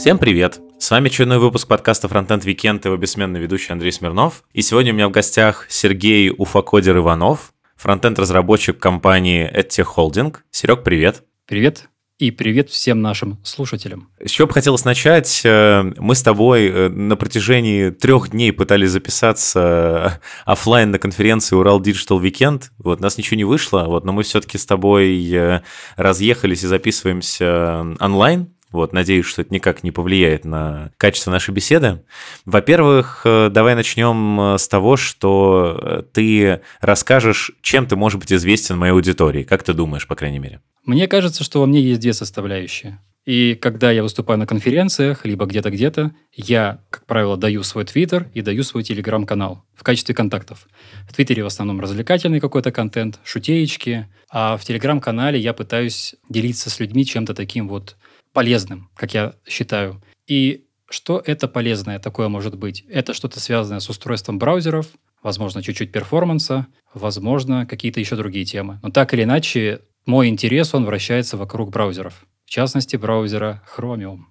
Всем привет! С вами очередной выпуск подкаста Frontend Weekend, его бессменный ведущий Андрей Смирнов. И сегодня у меня в гостях Сергей Уфакодер Иванов, фронтенд-разработчик компании EdTech Holding. Серег, привет! Привет! И привет всем нашим слушателям. С чего бы хотелось начать? Э, мы с тобой э, на протяжении трех дней пытались записаться офлайн на конференции Урал Digital Weekend. Вот, нас ничего не вышло, вот, но мы все-таки с тобой э, разъехались и записываемся онлайн. Вот, надеюсь, что это никак не повлияет на качество нашей беседы. Во-первых, э, давай начнем э, с того, что э, ты расскажешь, чем ты можешь быть известен моей аудитории. Как ты думаешь, по крайней мере? Мне кажется, что во мне есть две составляющие. И когда я выступаю на конференциях, либо где-то где-то, я, как правило, даю свой твиттер и даю свой телеграм-канал в качестве контактов. В твиттере в основном развлекательный какой-то контент, шутеечки, а в телеграм-канале я пытаюсь делиться с людьми чем-то таким вот полезным, как я считаю. И что это полезное такое может быть? Это что-то связанное с устройством браузеров, возможно, чуть-чуть перформанса, возможно, какие-то еще другие темы. Но так или иначе, мой интерес, он вращается вокруг браузеров. В частности, браузера Chromium.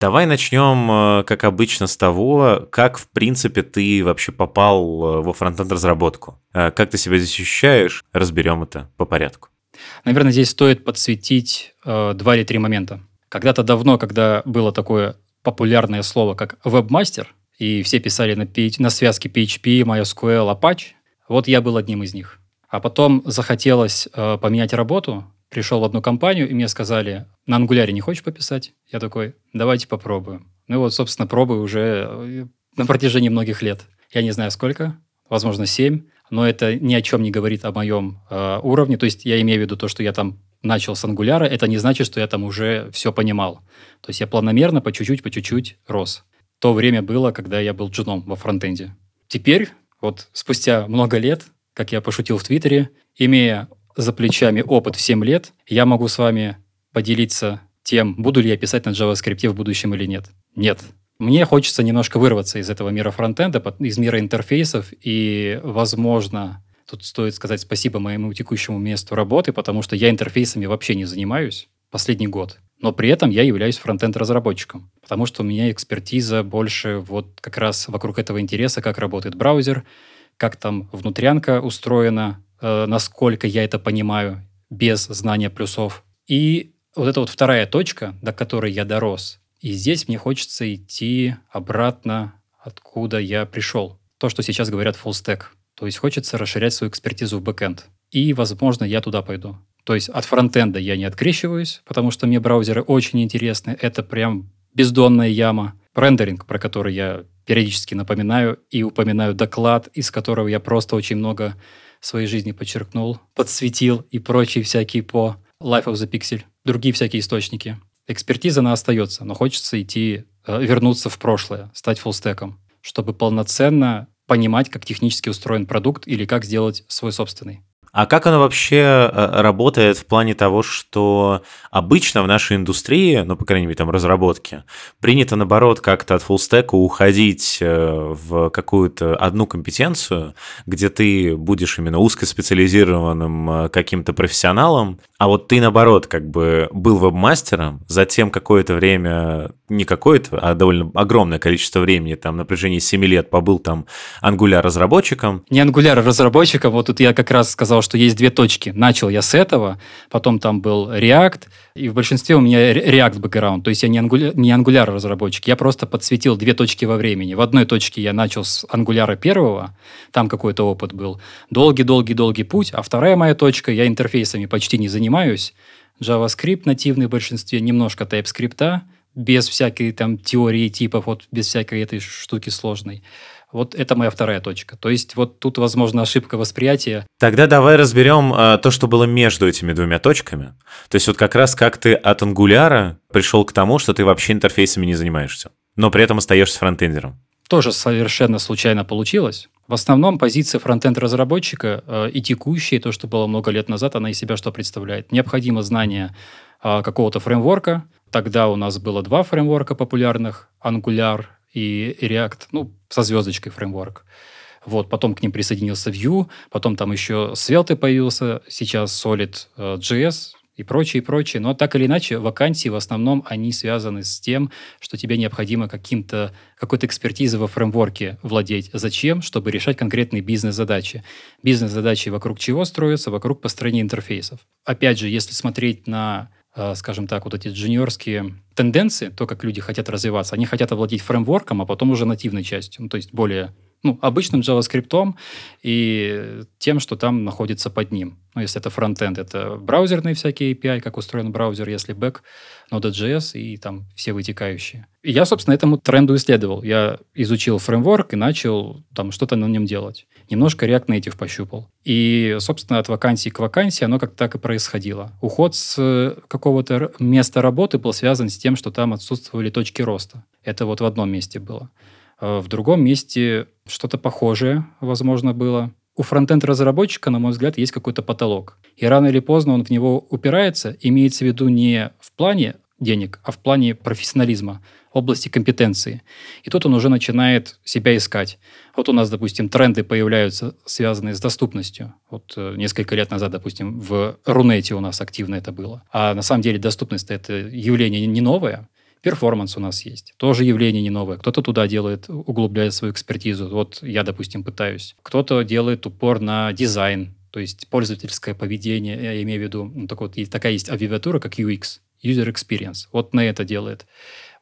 Давай начнем, э, как обычно, с того, как, в принципе, ты вообще попал э, во фронтенд разработку. Э, как ты себя здесь ощущаешь? Разберем это по порядку. Наверное, здесь стоит подсветить э, два или три момента. Когда-то давно, когда было такое популярное слово, как вебмастер, и все писали на, на связке PHP, MySQL, Apache, вот я был одним из них. А потом захотелось э, поменять работу, пришел в одну компанию, и мне сказали, на ангуляре не хочешь пописать? Я такой, давайте попробуем. Ну вот, собственно, пробую уже э, на протяжении многих лет. Я не знаю сколько, возможно, семь но это ни о чем не говорит о моем э, уровне. То есть я имею в виду то, что я там начал с ангуляра, это не значит, что я там уже все понимал. То есть я планомерно, по чуть-чуть, по чуть-чуть рос. То время было, когда я был джуном во фронтенде. Теперь, вот спустя много лет, как я пошутил в Твиттере, имея за плечами опыт в 7 лет, я могу с вами поделиться тем, буду ли я писать на JavaScript в будущем или нет. Нет. Мне хочется немножко вырваться из этого мира фронтенда, из мира интерфейсов, и, возможно, тут стоит сказать спасибо моему текущему месту работы, потому что я интерфейсами вообще не занимаюсь последний год. Но при этом я являюсь фронтенд-разработчиком, потому что у меня экспертиза больше вот как раз вокруг этого интереса, как работает браузер, как там внутрянка устроена, э, насколько я это понимаю без знания плюсов. И вот эта вот вторая точка, до которой я дорос, и здесь мне хочется идти обратно, откуда я пришел. То, что сейчас говорят full stack. То есть хочется расширять свою экспертизу в бэкэнд. И, возможно, я туда пойду. То есть от фронтенда я не открещиваюсь, потому что мне браузеры очень интересны. Это прям бездонная яма. Рендеринг, про который я периодически напоминаю и упоминаю доклад, из которого я просто очень много своей жизни подчеркнул, подсветил и прочие всякие по Life of the Pixel, другие всякие источники. Экспертиза, она остается, но хочется идти, э, вернуться в прошлое, стать фуллстеком, чтобы полноценно понимать, как технически устроен продукт или как сделать свой собственный. А как оно вообще э, работает в плане того, что обычно в нашей индустрии, ну, по крайней мере, там, разработки, принято, наоборот, как-то от фуллстека уходить э, в какую-то одну компетенцию, где ты будешь именно узкоспециализированным каким-то профессионалом, а вот ты, наоборот, как бы был веб-мастером, затем какое-то время, не какое-то, а довольно огромное количество времени, там, на протяжении 7 лет побыл там ангуляр-разработчиком. Не ангуляр-разработчиком, вот тут я как раз сказал, что есть две точки. Начал я с этого, потом там был React, и в большинстве у меня React бэкграунд. То есть я не Angular, разработчик, я просто подсветил две точки во времени. В одной точке я начал с Angular первого, там какой-то опыт был. Долгий-долгий-долгий путь. А вторая моя точка, я интерфейсами почти не занимаюсь. JavaScript нативный в большинстве, немножко TypeScript, без всякой там теории типов, вот без всякой этой штуки сложной. Вот это моя вторая точка. То есть вот тут, возможно, ошибка восприятия. Тогда давай разберем э, то, что было между этими двумя точками. То есть вот как раз как ты от ангуляра пришел к тому, что ты вообще интерфейсами не занимаешься, но при этом остаешься фронтендером. Тоже совершенно случайно получилось. В основном позиция фронтенд-разработчика э, и текущая, то, что было много лет назад, она из себя что представляет? Необходимо знание э, какого-то фреймворка. Тогда у нас было два фреймворка популярных, Angular и React, ну, со звездочкой фреймворк. Вот, потом к ним присоединился Vue, потом там еще Svelte появился, сейчас Solid.js, и прочее, и прочее. Но так или иначе, вакансии в основном они связаны с тем, что тебе необходимо каким-то, какой-то экспертизой во фреймворке владеть. Зачем? Чтобы решать конкретные бизнес-задачи. Бизнес-задачи вокруг чего строятся? Вокруг построения интерфейсов. Опять же, если смотреть на э, скажем так, вот эти джуниорские тенденции, то, как люди хотят развиваться, они хотят овладеть фреймворком, а потом уже нативной частью, ну, то есть более ну, обычным JavaScript и тем, что там находится под ним. Ну, если это фронтенд, это браузерные всякие API, как устроен браузер, если бэк, Node.js и там все вытекающие. И я, собственно, этому тренду исследовал. Я изучил фреймворк и начал там что-то на нем делать. Немножко React Native пощупал. И, собственно, от вакансии к вакансии оно как так и происходило. Уход с какого-то места работы был связан с тем, что там отсутствовали точки роста. Это вот в одном месте было. А в другом месте что-то похожее, возможно, было. У фронтенд-разработчика, на мой взгляд, есть какой-то потолок. И рано или поздно он в него упирается, имеется в виду не в плане денег, а в плане профессионализма, области компетенции. И тут он уже начинает себя искать. Вот у нас, допустим, тренды появляются, связанные с доступностью. Вот э, несколько лет назад, допустим, в Рунете у нас активно это было. А на самом деле доступность – это явление не новое. Performance у нас есть. Тоже явление не новое. Кто-то туда делает, углубляет свою экспертизу. Вот я, допустим, пытаюсь. Кто-то делает упор на дизайн, то есть пользовательское поведение, я имею в виду, ну, так вот, такая есть аббревиатура, как UX, User Experience. Вот на это делает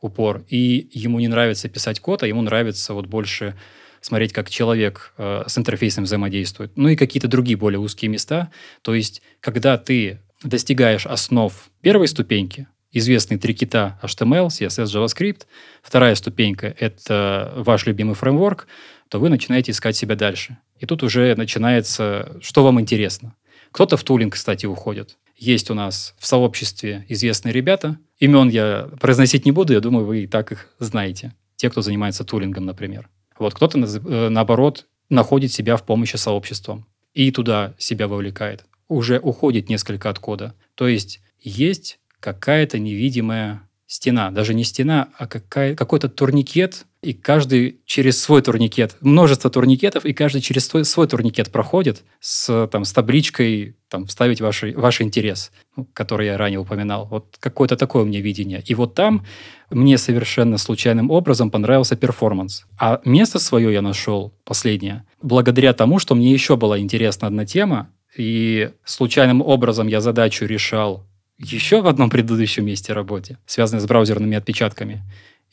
упор. И ему не нравится писать код, а ему нравится вот больше смотреть, как человек э, с интерфейсом взаимодействует. Ну и какие-то другие более узкие места. То есть, когда ты достигаешь основ первой ступеньки, известные три кита HTML, CSS, JavaScript. Вторая ступенька — это ваш любимый фреймворк, то вы начинаете искать себя дальше. И тут уже начинается, что вам интересно. Кто-то в тулинг, кстати, уходит. Есть у нас в сообществе известные ребята. Имен я произносить не буду, я думаю, вы и так их знаете. Те, кто занимается тулингом, например. Вот кто-то, э, наоборот, находит себя в помощи сообществом и туда себя вовлекает. Уже уходит несколько от кода. То есть есть какая-то невидимая стена. Даже не стена, а какая, какой-то турникет, и каждый через свой турникет, множество турникетов, и каждый через свой, свой турникет проходит с, там, с табличкой там, «Вставить ваш, ваш интерес», ну, который я ранее упоминал. Вот какое-то такое меня видение. И вот там мне совершенно случайным образом понравился перформанс. А место свое я нашел, последнее, благодаря тому, что мне еще была интересна одна тема, и случайным образом я задачу решал еще в одном предыдущем месте работе, связанной с браузерными отпечатками.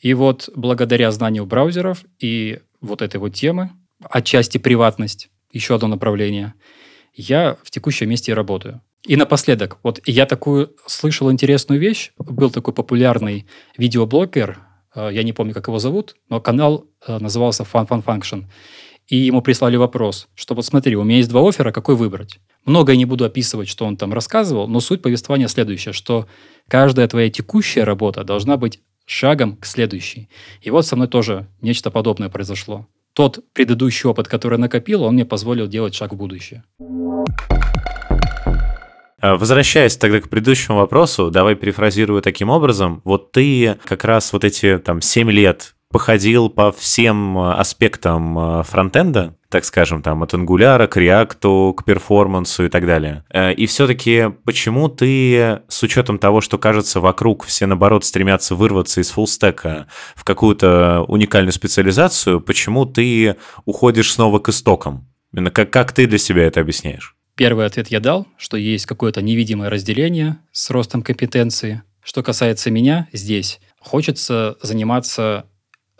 И вот благодаря знанию браузеров и вот этой вот темы, отчасти приватность, еще одно направление, я в текущем месте работаю. И напоследок, вот я такую слышал интересную вещь. Был такой популярный видеоблогер, э, я не помню, как его зовут, но канал э, назывался Fun Fun Function и ему прислали вопрос, что вот смотри, у меня есть два оффера, какой выбрать? Много я не буду описывать, что он там рассказывал, но суть повествования следующая, что каждая твоя текущая работа должна быть шагом к следующей. И вот со мной тоже нечто подобное произошло. Тот предыдущий опыт, который накопил, он мне позволил делать шаг в будущее. А, возвращаясь тогда к предыдущему вопросу, давай перефразирую таким образом. Вот ты как раз вот эти там 7 лет походил по всем э, аспектам э, фронтенда, так скажем, там, от Angular к React, к перформансу и так далее. Э, и все-таки почему ты, с учетом того, что, кажется, вокруг все, наоборот, стремятся вырваться из фуллстека в какую-то уникальную специализацию, почему ты уходишь снова к истокам? Как, как ты для себя это объясняешь? Первый ответ я дал, что есть какое-то невидимое разделение с ростом компетенции. Что касается меня здесь, хочется заниматься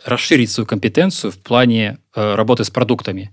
расширить свою компетенцию в плане э, работы с продуктами.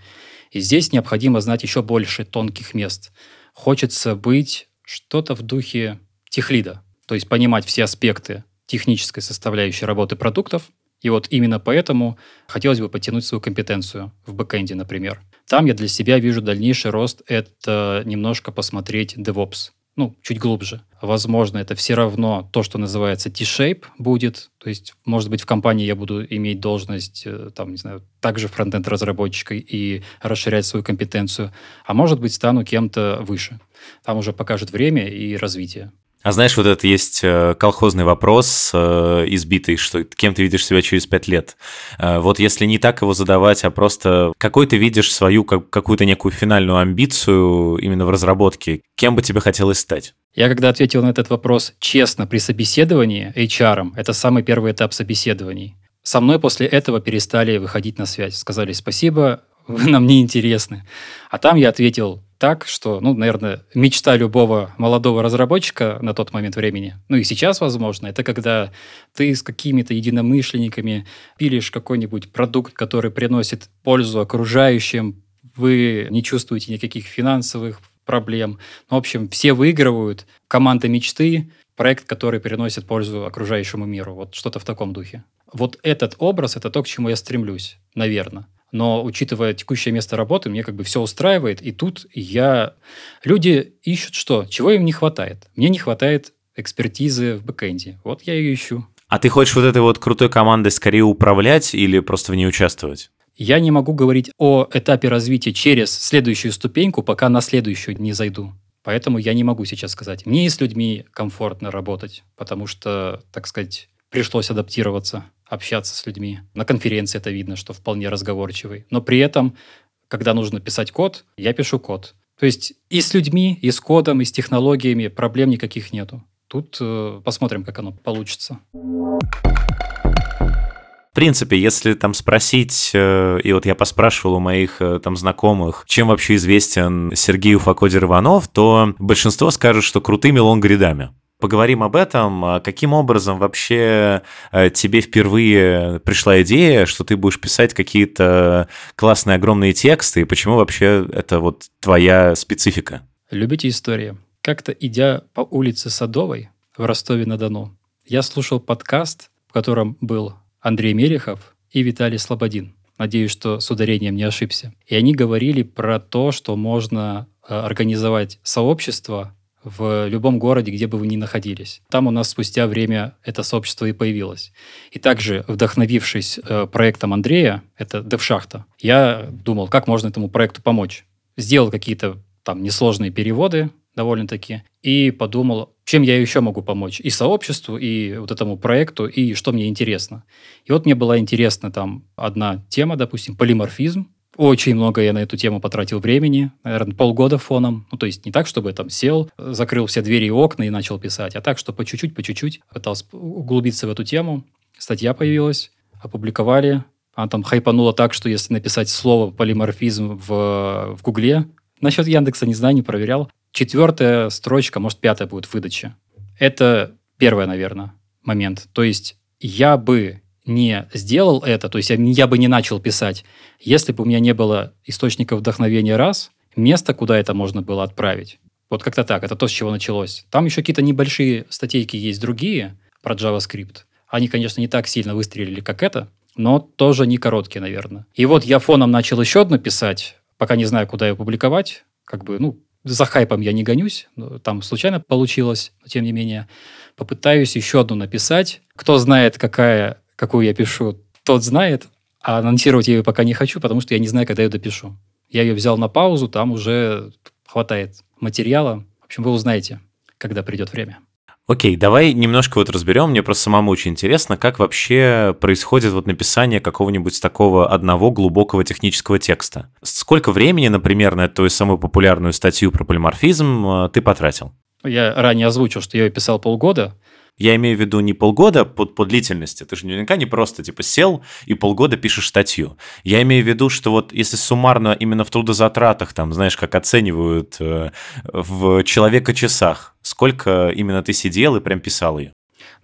И здесь необходимо знать еще больше тонких мест. Хочется быть что-то в духе техлида, то есть понимать все аспекты технической составляющей работы продуктов. И вот именно поэтому хотелось бы подтянуть свою компетенцию в бэкэнде, например. Там я для себя вижу дальнейший рост – это немножко посмотреть DevOps. Ну, чуть глубже. Возможно, это все равно то, что называется T-shape будет. То есть, может быть, в компании я буду иметь должность, э, там, не знаю, также фронтенд-разработчика и расширять свою компетенцию. А может быть, стану кем-то выше. Там уже покажет время и развитие. А знаешь, вот это есть э, колхозный вопрос э, избитый, что кем ты видишь себя через пять лет. Э, вот если не так его задавать, а просто какой ты видишь свою какую-то некую финальную амбицию именно в разработке, кем бы тебе хотелось стать? Я когда ответил на этот вопрос честно при собеседовании HR, это самый первый этап собеседований. Со мной после этого перестали выходить на связь. Сказали спасибо, вы нам не интересны. А там я ответил так, что, ну, наверное, мечта любого молодого разработчика на тот момент времени, ну и сейчас, возможно, это когда ты с какими-то единомышленниками пилишь какой-нибудь продукт, который приносит пользу окружающим, вы не чувствуете никаких финансовых проблем. Ну, в общем, все выигрывают. Команда мечты, проект, который приносит пользу окружающему миру. Вот что-то в таком духе. Вот этот образ – это то, к чему я стремлюсь, наверное но учитывая текущее место работы, мне как бы все устраивает, и тут я... Люди ищут что? Чего им не хватает? Мне не хватает экспертизы в бэкэнде. Вот я ее ищу. А ты хочешь вот этой вот крутой командой скорее управлять или просто в ней участвовать? Я не могу говорить о этапе развития через следующую ступеньку, пока на следующую не зайду. Поэтому я не могу сейчас сказать. Мне и с людьми комфортно работать, потому что, так сказать, пришлось адаптироваться общаться с людьми. На конференции это видно, что вполне разговорчивый. Но при этом, когда нужно писать код, я пишу код. То есть и с людьми, и с кодом, и с технологиями проблем никаких нету. Тут э, посмотрим, как оно получится. В принципе, если там спросить, э, и вот я поспрашивал у моих э, там знакомых, чем вообще известен Сергей Уфакодер Иванов, то большинство скажут, что крутыми лонгридами. Поговорим об этом. А каким образом вообще э, тебе впервые пришла идея, что ты будешь писать какие-то классные огромные тексты, и почему вообще это вот твоя специфика? Любите истории? Как-то идя по улице Садовой в Ростове-на-Дону, я слушал подкаст, в котором был Андрей Мерехов и Виталий Слободин. Надеюсь, что с ударением не ошибся. И они говорили про то, что можно э, организовать сообщество в любом городе, где бы вы ни находились. Там у нас спустя время это сообщество и появилось. И также, вдохновившись э, проектом Андрея, это DevShachta, я думал, как можно этому проекту помочь. Сделал какие-то там несложные переводы, довольно-таки, и подумал, чем я еще могу помочь и сообществу, и вот этому проекту, и что мне интересно. И вот мне была интересна там одна тема, допустим, полиморфизм, очень много я на эту тему потратил времени, наверное, полгода фоном. Ну, то есть не так, чтобы я там сел, закрыл все двери и окна и начал писать, а так, что по чуть-чуть, по чуть-чуть пытался углубиться в эту тему. Статья появилась, опубликовали. Она там хайпанула так, что если написать слово полиморфизм в, в Гугле, насчет Яндекса не знаю, не проверял, четвертая строчка, может, пятая будет в выдаче. Это первое, наверное, момент. То есть я бы не сделал это, то есть я, я бы не начал писать, если бы у меня не было источника вдохновения раз, место, куда это можно было отправить. Вот как-то так, это то, с чего началось. Там еще какие-то небольшие статейки есть другие про JavaScript. Они, конечно, не так сильно выстрелили, как это, но тоже не короткие, наверное. И вот я фоном начал еще одно писать, пока не знаю, куда ее публиковать. Как бы, ну, за хайпом я не гонюсь, там случайно получилось, но тем не менее. Попытаюсь еще одну написать. Кто знает, какая какую я пишу, тот знает, а анонсировать я ее пока не хочу, потому что я не знаю, когда я допишу. Я ее взял на паузу, там уже хватает материала. В общем, вы узнаете, когда придет время. Окей, давай немножко вот разберем. Мне просто самому очень интересно, как вообще происходит вот написание какого-нибудь такого одного глубокого технического текста. Сколько времени, например, на эту самую популярную статью про полиморфизм э, ты потратил? Я ранее озвучил, что я ее писал полгода. Я имею в виду не полгода по, по длительности. Ты же наверняка не просто типа сел и полгода пишешь статью. Я имею в виду, что вот если суммарно именно в трудозатратах, там, знаешь, как оценивают э, в человека-часах, сколько именно ты сидел и прям писал ее?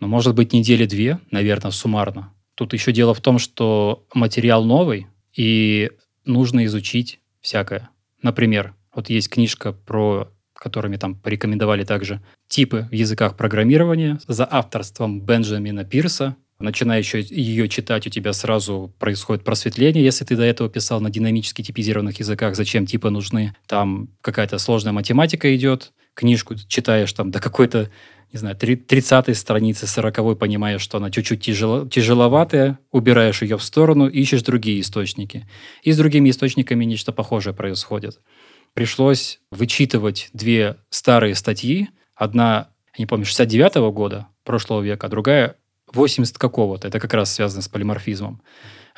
Ну, может быть, недели две, наверное, суммарно. Тут еще дело в том, что материал новый, и нужно изучить всякое. Например, вот есть книжка про которыми там порекомендовали также типы в языках программирования за авторством Бенджамина Пирса. Начинаешь ее читать, у тебя сразу происходит просветление, если ты до этого писал на динамически типизированных языках, зачем типы нужны. Там какая-то сложная математика идет, книжку читаешь там до какой-то, не знаю, 30 страницы, 40 понимаешь, что она чуть-чуть тяжело, тяжеловатая, убираешь ее в сторону, ищешь другие источники. И с другими источниками нечто похожее происходит. Пришлось вычитывать две старые статьи. Одна, я не помню, 69 -го года прошлого века, а другая 80 какого-то. Это как раз связано с полиморфизмом.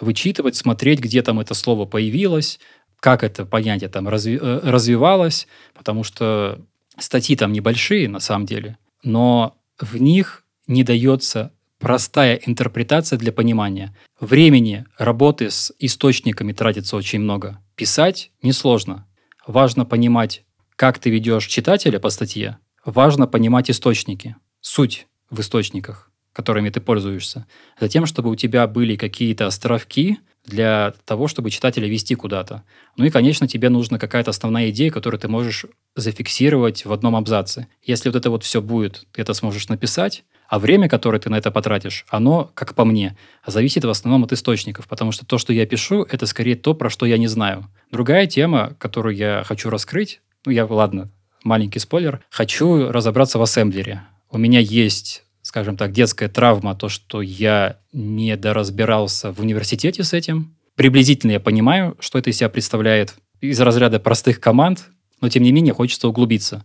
Вычитывать, смотреть, где там это слово появилось, как это понятие там разви, э, развивалось, потому что статьи там небольшие на самом деле, но в них не дается простая интерпретация для понимания. Времени работы с источниками тратится очень много. Писать несложно. Важно понимать, как ты ведешь читателя по статье. Важно понимать источники, суть в источниках, которыми ты пользуешься. Затем, чтобы у тебя были какие-то островки, для того, чтобы читателя вести куда-то. Ну и, конечно, тебе нужна какая-то основная идея, которую ты можешь зафиксировать в одном абзаце. Если вот это вот все будет, ты это сможешь написать, а время, которое ты на это потратишь, оно, как по мне, зависит в основном от источников, потому что то, что я пишу, это скорее то, про что я не знаю. Другая тема, которую я хочу раскрыть, ну я, ладно, маленький спойлер, хочу разобраться в ассемблере. У меня есть скажем так, детская травма, то, что я не доразбирался в университете с этим. Приблизительно я понимаю, что это из себя представляет из разряда простых команд, но тем не менее хочется углубиться.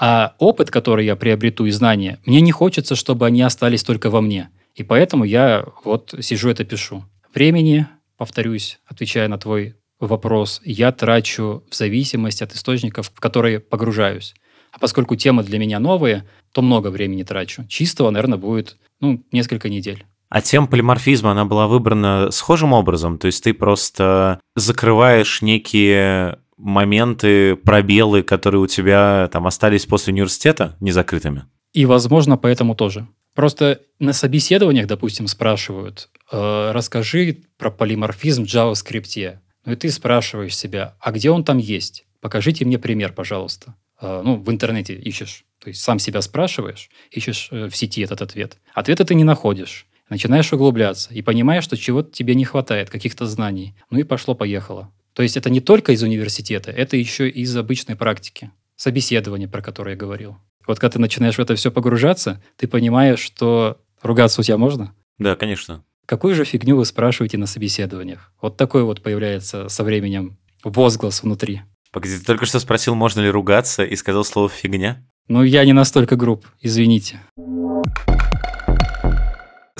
А опыт, который я приобрету и знания, мне не хочется, чтобы они остались только во мне. И поэтому я вот сижу это пишу. Времени, повторюсь, отвечая на твой вопрос, я трачу в зависимости от источников, в которые погружаюсь. А поскольку темы для меня новые, то много времени трачу. Чистого, наверное, будет ну, несколько недель. А тема полиморфизма, она была выбрана схожим образом? То есть ты просто закрываешь некие моменты, пробелы, которые у тебя там остались после университета незакрытыми? И, возможно, поэтому тоже. Просто на собеседованиях, допустим, спрашивают, э, расскажи про полиморфизм в JavaScript. Ну и ты спрашиваешь себя, а где он там есть? Покажите мне пример, пожалуйста. Э, ну, в интернете ищешь, то есть сам себя спрашиваешь, ищешь э, в сети этот ответ. Ответа ты не находишь. Начинаешь углубляться и понимаешь, что чего-то тебе не хватает, каких-то знаний. Ну и пошло-поехало. То есть это не только из университета, это еще и из обычной практики, собеседования, про которое я говорил. Вот когда ты начинаешь в это все погружаться, ты понимаешь, что ругаться у тебя можно? Да, конечно. Какую же фигню вы спрашиваете на собеседованиях? Вот такой вот появляется со временем возглас внутри. Погоди, ты только что спросил, можно ли ругаться, и сказал слово «фигня»? Ну, я не настолько груб, извините.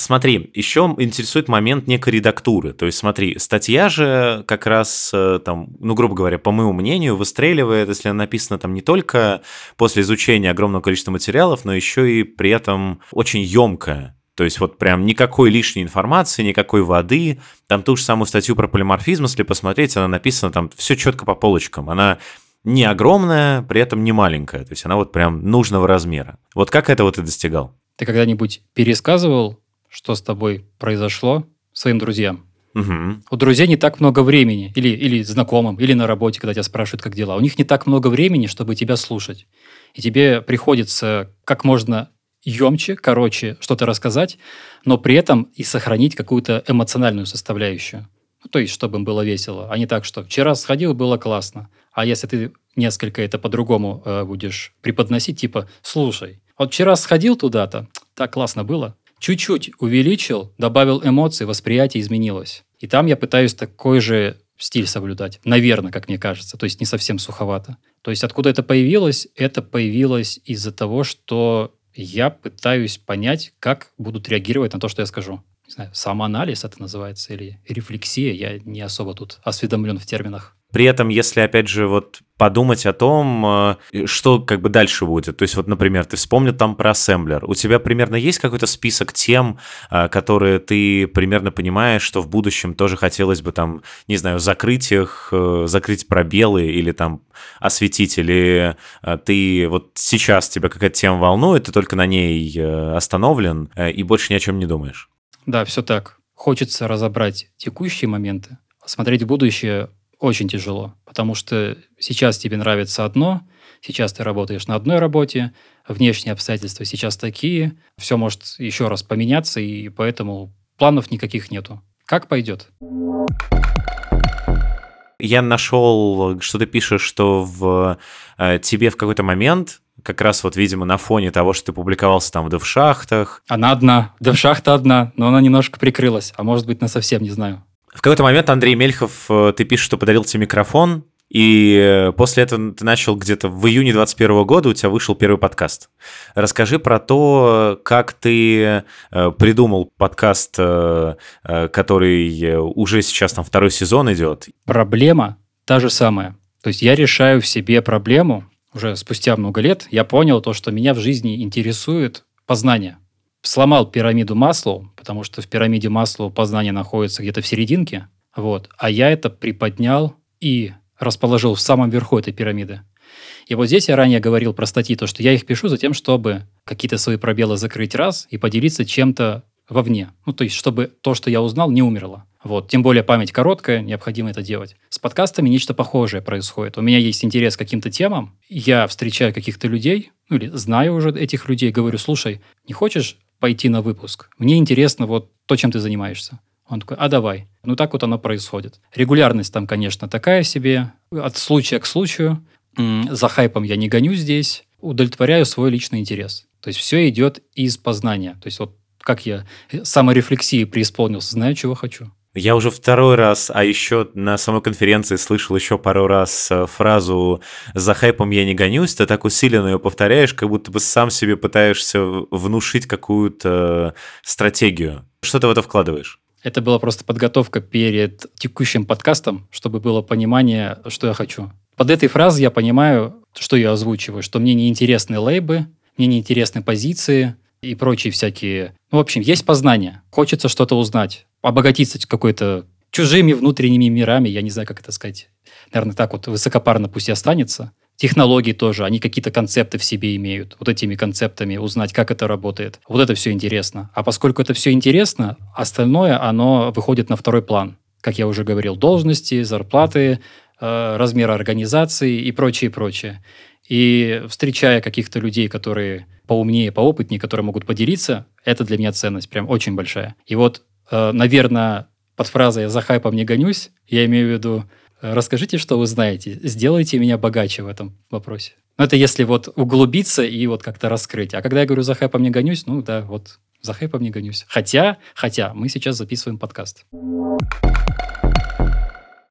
Смотри, еще интересует момент некой редактуры. То есть, смотри, статья же как раз, э, там, ну, грубо говоря, по моему мнению, выстреливает, если она написана там не только после изучения огромного количества материалов, но еще и при этом очень емкая. То есть вот прям никакой лишней информации, никакой воды. Там ту же самую статью про полиморфизм, если посмотреть, она написана там все четко по полочкам. Она не огромная, при этом не маленькая. То есть она вот прям нужного размера. Вот как это вот ты достигал? Ты когда-нибудь пересказывал, что с тобой произошло своим друзьям? Угу. У друзей не так много времени, или, или знакомым, или на работе, когда тебя спрашивают, как дела. У них не так много времени, чтобы тебя слушать. И тебе приходится как можно емче, короче, что-то рассказать, но при этом и сохранить какую-то эмоциональную составляющую. Ну, то есть, чтобы им было весело, а не так, что вчера сходил, было классно. А если ты несколько это по-другому э, будешь преподносить, типа, слушай, вот вчера сходил туда-то, так классно было, чуть-чуть увеличил, добавил эмоций, восприятие изменилось. И там я пытаюсь такой же стиль соблюдать. Наверное, как мне кажется. То есть не совсем суховато. То есть откуда это появилось? Это появилось из-за того, что я пытаюсь понять, как будут реагировать на то, что я скажу. Не знаю, самоанализ это называется или рефлексия. Я не особо тут осведомлен в терминах. При этом, если, опять же, вот подумать о том, э, что как бы дальше будет. То есть, вот, например, ты вспомнил там про ассемблер. У тебя примерно есть какой-то список тем, э, которые ты примерно понимаешь, что в будущем тоже хотелось бы там, не знаю, закрыть их, э, закрыть пробелы или там осветить, или ты вот сейчас тебя какая-то тема волнует, ты только на ней остановлен и больше ни о чем не думаешь? Да, все так. Хочется разобрать текущие моменты, смотреть будущее очень тяжело, потому что сейчас тебе нравится одно, сейчас ты работаешь на одной работе, внешние обстоятельства сейчас такие, все может еще раз поменяться, и поэтому планов никаких нету. Как пойдет? Я нашел, что ты пишешь, что в э, тебе в какой-то момент как раз вот, видимо, на фоне того, что ты публиковался там в девшахтах. Она одна, девшахта одна, но она немножко прикрылась, а может быть, на совсем, не знаю. В какой-то момент Андрей Мельхов, э, ты пишешь, что подарил тебе микрофон, и э, после этого ты начал где-то в июне 2021 года, у тебя вышел первый подкаст. Расскажи про то, как ты э, придумал подкаст, который уже сейчас там второй сезон идет. Проблема та же самая. То есть я решаю в себе проблему, уже спустя много лет, я понял то, что меня в жизни интересует познание. Сломал пирамиду Маслоу, потому что в пирамиде Маслоу познание находится где-то в серединке, вот, а я это приподнял и расположил в самом верху этой пирамиды. И вот здесь я ранее говорил про статьи, то, что я их пишу за тем, чтобы какие-то свои пробелы закрыть раз и поделиться чем-то вовне. Ну, то есть, чтобы то, что я узнал, не умерло. Вот. Тем более память короткая, необходимо это делать. С подкастами нечто похожее происходит. У меня есть интерес к каким-то темам, я встречаю каких-то людей, ну или знаю уже этих людей, говорю, слушай, не хочешь пойти на выпуск? Мне интересно вот то, чем ты занимаешься. Он такой, а давай. Ну так вот оно происходит. Регулярность там, конечно, такая себе. От случая к случаю. За хайпом я не гоню здесь. Удовлетворяю свой личный интерес. То есть все идет из познания. То есть вот как я саморефлексии преисполнился, знаю, чего хочу. Я уже второй раз, а еще на самой конференции слышал еще пару раз э, фразу «за хайпом я не гонюсь», ты так усиленно ее повторяешь, как будто бы сам себе пытаешься внушить какую-то стратегию. Что ты в это вкладываешь? Это была просто подготовка перед текущим подкастом, чтобы было понимание, что я хочу. Под этой фразой я понимаю, что я озвучиваю, что мне не интересны лейбы, мне не интересны позиции и прочие всякие... Ну, в общем, есть познание. Хочется что-то узнать, обогатиться какой-то чужими внутренними мирами, я не знаю, как это сказать. Наверное, так вот высокопарно пусть и останется. Технологии тоже, они какие-то концепты в себе имеют. Вот этими концептами узнать, как это работает. Вот это все интересно. А поскольку это все интересно, остальное, оно выходит на второй план. Как я уже говорил, должности, зарплаты, э, размер организации и прочее, прочее. И встречая каких-то людей, которые поумнее, поопытнее, которые могут поделиться, это для меня ценность прям очень большая. И вот, наверное, под фразой «за хайпом не гонюсь», я имею в виду Расскажите, что вы знаете. Сделайте меня богаче в этом вопросе. Ну, это если вот углубиться и вот как-то раскрыть. А когда я говорю, за хайпом не гонюсь, ну да, вот за хайпом не гонюсь. Хотя, хотя, мы сейчас записываем подкаст.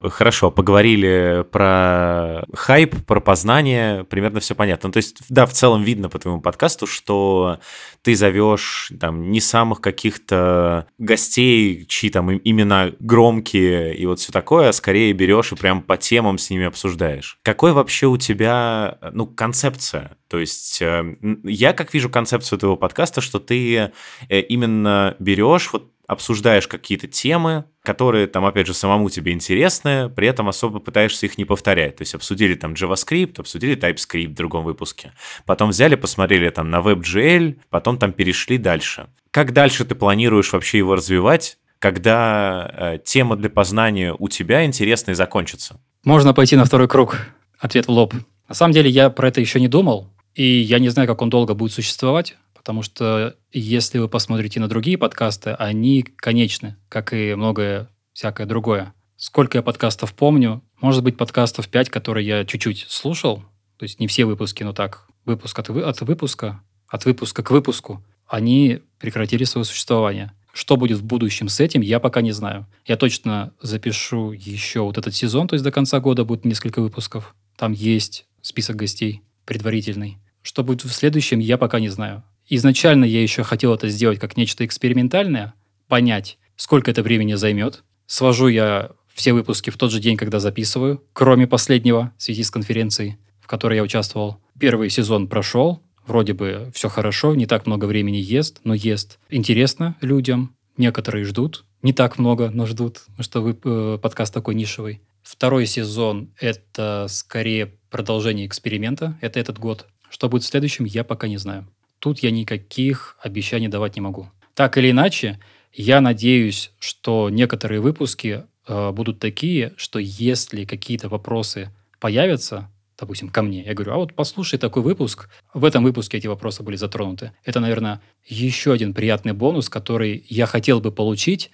Хорошо, поговорили про хайп, про познание, примерно все понятно. Ну, то есть, да, в целом видно по твоему подкасту, что ты зовешь там не самых каких-то гостей, чьи там имена громкие и вот все такое, а скорее берешь и прям по темам с ними обсуждаешь. Какой вообще у тебя, ну, концепция? То есть э, я как вижу концепцию твоего подкаста, что ты э, именно берешь вот обсуждаешь какие-то темы, которые там, опять же, самому тебе интересны, при этом особо пытаешься их не повторять. То есть обсудили там JavaScript, обсудили TypeScript в другом выпуске. Потом взяли, посмотрели там на WebGL, потом там перешли дальше. Как дальше ты планируешь вообще его развивать, когда э, тема для познания у тебя интересная и закончится? Можно пойти на второй круг. Ответ в лоб. На самом деле я про это еще не думал, и я не знаю, как он долго будет существовать. Потому что если вы посмотрите на другие подкасты, они конечны, как и многое всякое другое. Сколько я подкастов помню, может быть, подкастов 5, которые я чуть-чуть слушал, то есть не все выпуски, но так, выпуск от, от выпуска, от выпуска к выпуску, они прекратили свое существование. Что будет в будущем с этим, я пока не знаю. Я точно запишу еще вот этот сезон, то есть до конца года будет несколько выпусков. Там есть список гостей предварительный. Что будет в следующем, я пока не знаю. Изначально я еще хотел это сделать как нечто экспериментальное, понять, сколько это времени займет. Свожу я все выпуски в тот же день, когда записываю, кроме последнего в связи с конференцией, в которой я участвовал. Первый сезон прошел, вроде бы все хорошо, не так много времени ест, но ест. Интересно людям, некоторые ждут, не так много, но ждут, потому что вы, э, подкаст такой нишевый. Второй сезон — это скорее продолжение эксперимента, это этот год. Что будет в следующем, я пока не знаю. Тут я никаких обещаний давать не могу. Так или иначе, я надеюсь, что некоторые выпуски э, будут такие, что если какие-то вопросы появятся, допустим, ко мне, я говорю, а вот послушай такой выпуск, в этом выпуске эти вопросы были затронуты. Это, наверное, еще один приятный бонус, который я хотел бы получить,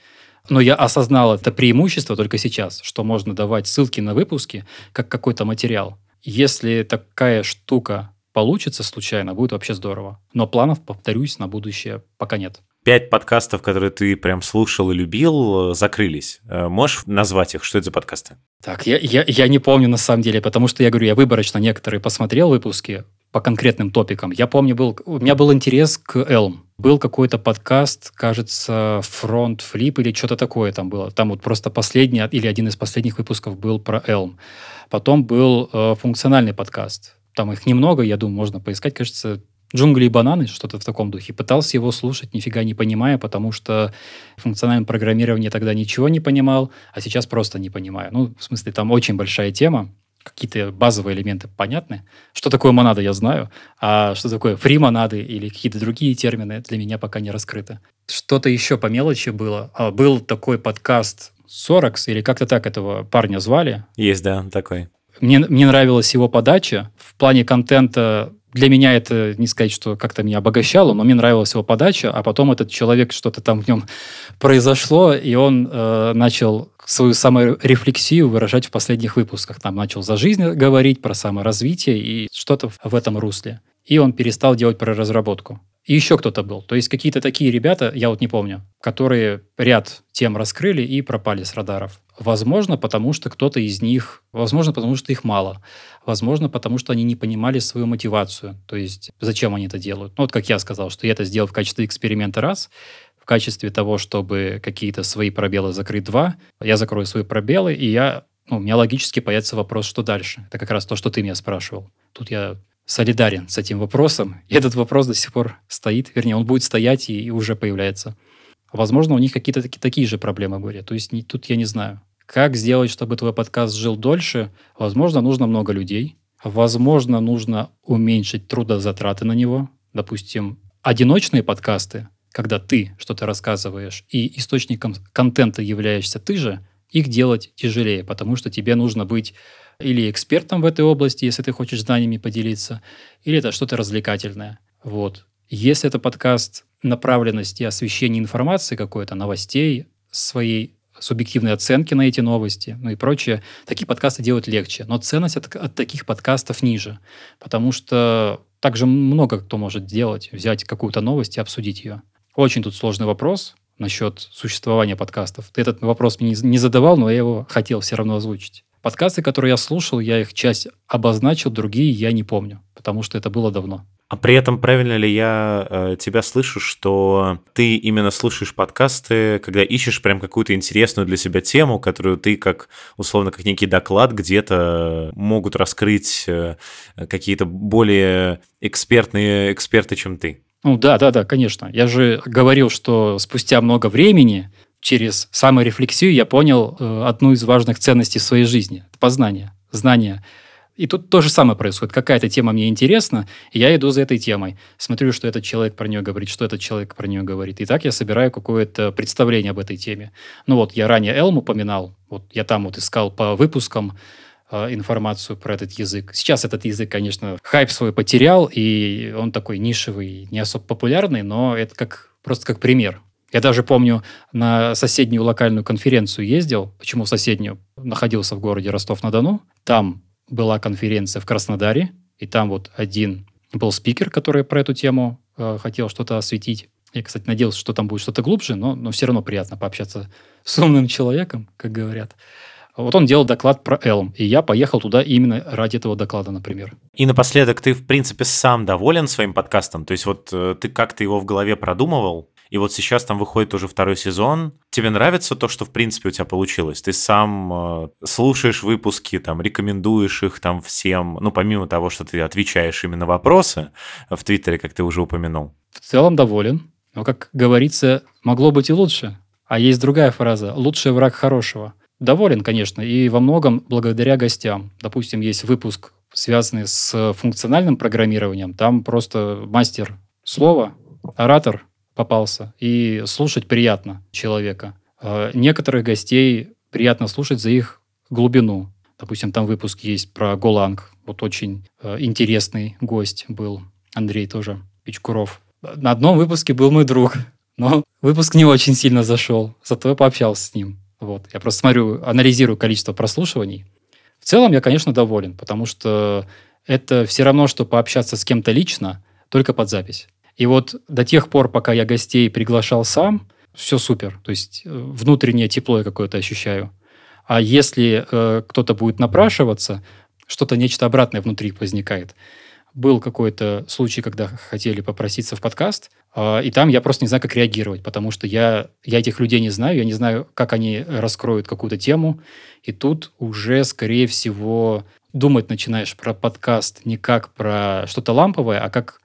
но я осознал это преимущество только сейчас, что можно давать ссылки на выпуски как какой-то материал. Если такая штука получится случайно, будет вообще здорово. Но планов, повторюсь, на будущее пока нет. Пять подкастов, которые ты прям слушал и любил, закрылись. Э, можешь назвать их? Что это за подкасты? Так, я, я, я не помню на самом деле, потому что я говорю, я выборочно некоторые посмотрел выпуски по конкретным топикам. Я помню, был, у меня был интерес к Elm. Был какой-то подкаст, кажется, Front Flip или что-то такое там было. Там вот просто последний или один из последних выпусков был про Elm. Потом был э, функциональный подкаст. Там их немного, я думаю, можно поискать. Кажется, «Джунгли и бананы», что-то в таком духе. Пытался его слушать, нифига не понимая, потому что в функциональном программировании тогда ничего не понимал, а сейчас просто не понимаю. Ну, в смысле, там очень большая тема, какие-то базовые элементы понятны. Что такое монада, я знаю, а что такое фри-монады или какие-то другие термины для меня пока не раскрыты. Что-то еще по мелочи было. А, был такой подкаст Соракс, или как-то так этого парня звали. Есть, да, такой. Мне, мне нравилась его подача. В плане контента для меня это, не сказать, что как-то меня обогащало, но мне нравилась его подача, а потом этот человек, что-то там в нем произошло, и он э, начал свою саморефлексию выражать в последних выпусках. Там начал за жизнь говорить, про саморазвитие и что-то в этом русле. И он перестал делать про разработку. И еще кто-то был. То есть какие-то такие ребята, я вот не помню, которые ряд тем раскрыли и пропали с радаров. Возможно, потому что кто-то из них, возможно, потому что их мало, возможно, потому что они не понимали свою мотивацию, то есть зачем они это делают. Ну, вот как я сказал, что я это сделал в качестве эксперимента раз, в качестве того, чтобы какие-то свои пробелы закрыть два, я закрою свои пробелы, и я, ну, у меня логически появится вопрос, что дальше. Это как раз то, что ты меня спрашивал. Тут я солидарен с этим вопросом, и этот вопрос до сих пор стоит, вернее, он будет стоять и, и уже появляется. Возможно, у них какие-то таки, такие же проблемы были. То есть не, тут я не знаю. Как сделать, чтобы твой подкаст жил дольше? Возможно, нужно много людей. Возможно, нужно уменьшить трудозатраты на него. Допустим, одиночные подкасты, когда ты что-то рассказываешь, и источником контента являешься ты же, их делать тяжелее, потому что тебе нужно быть или экспертом в этой области, если ты хочешь знаниями поделиться, или это что-то развлекательное. Вот. Если это подкаст направленности освещения информации какой-то, новостей, своей субъективной оценки на эти новости, ну и прочее, такие подкасты делать легче. Но ценность от, от таких подкастов ниже, потому что также много кто может делать, взять какую-то новость и обсудить ее. Очень тут сложный вопрос насчет существования подкастов. Ты этот вопрос мне не задавал, но я его хотел все равно озвучить. Подкасты, которые я слушал, я их часть обозначил, другие я не помню, потому что это было давно. А при этом правильно ли я э, тебя слышу, что ты именно слушаешь подкасты, когда ищешь прям какую-то интересную для себя тему, которую ты как, условно, как некий доклад где-то могут раскрыть э, какие-то более экспертные эксперты, чем ты? Ну да, да, да, конечно. Я же говорил, что спустя много времени через саморефлексию я понял э, одну из важных ценностей своей жизни – познание, знание – и тут то же самое происходит. Какая-то тема мне интересна, и я иду за этой темой. Смотрю, что этот человек про нее говорит, что этот человек про нее говорит. И так я собираю какое-то представление об этой теме. Ну вот, я ранее Элм упоминал. Вот я там вот искал по выпускам э, информацию про этот язык. Сейчас этот язык, конечно, хайп свой потерял, и он такой нишевый, не особо популярный, но это как просто как пример. Я даже помню, на соседнюю локальную конференцию ездил. Почему соседнюю? Находился в городе Ростов-на-Дону. Там была конференция в Краснодаре, и там вот один был спикер, который про эту тему э, хотел что-то осветить. Я, кстати, надеялся, что там будет что-то глубже, но, но все равно приятно пообщаться с умным человеком, как говорят. Вот он делал доклад про Elm, и я поехал туда именно ради этого доклада, например. И напоследок, ты, в принципе, сам доволен своим подкастом? То есть вот э, ты как-то его в голове продумывал? И вот сейчас там выходит уже второй сезон. Тебе нравится то, что в принципе у тебя получилось? Ты сам э, слушаешь выпуски, там, рекомендуешь их там всем, ну, помимо того, что ты отвечаешь именно вопросы в Твиттере, как ты уже упомянул. В целом доволен. Но, как говорится, могло быть и лучше. А есть другая фраза «лучший враг хорошего». Доволен, конечно, и во многом благодаря гостям. Допустим, есть выпуск, связанный с функциональным программированием. Там просто мастер слова, оратор попался, и слушать приятно человека. А, некоторых гостей приятно слушать за их глубину. Допустим, там выпуск есть про Голанг. Вот очень а, интересный гость был. Андрей тоже, Пичкуров. На одном выпуске был мой друг, но выпуск не очень сильно зашел. Зато я пообщался с ним. Вот. Я просто смотрю, анализирую количество прослушиваний. В целом я, конечно, доволен, потому что это все равно, что пообщаться с кем-то лично, только под запись. И вот до тех пор, пока я гостей приглашал сам, все супер. То есть э, внутреннее тепло я какое-то ощущаю. А если э, кто-то будет напрашиваться, что-то нечто обратное внутри возникает. Был какой-то случай, когда хотели попроситься в подкаст, э, и там я просто не знаю, как реагировать, потому что я, я этих людей не знаю, я не знаю, как они раскроют какую-то тему. И тут уже, скорее всего, думать начинаешь про подкаст не как про что-то ламповое, а как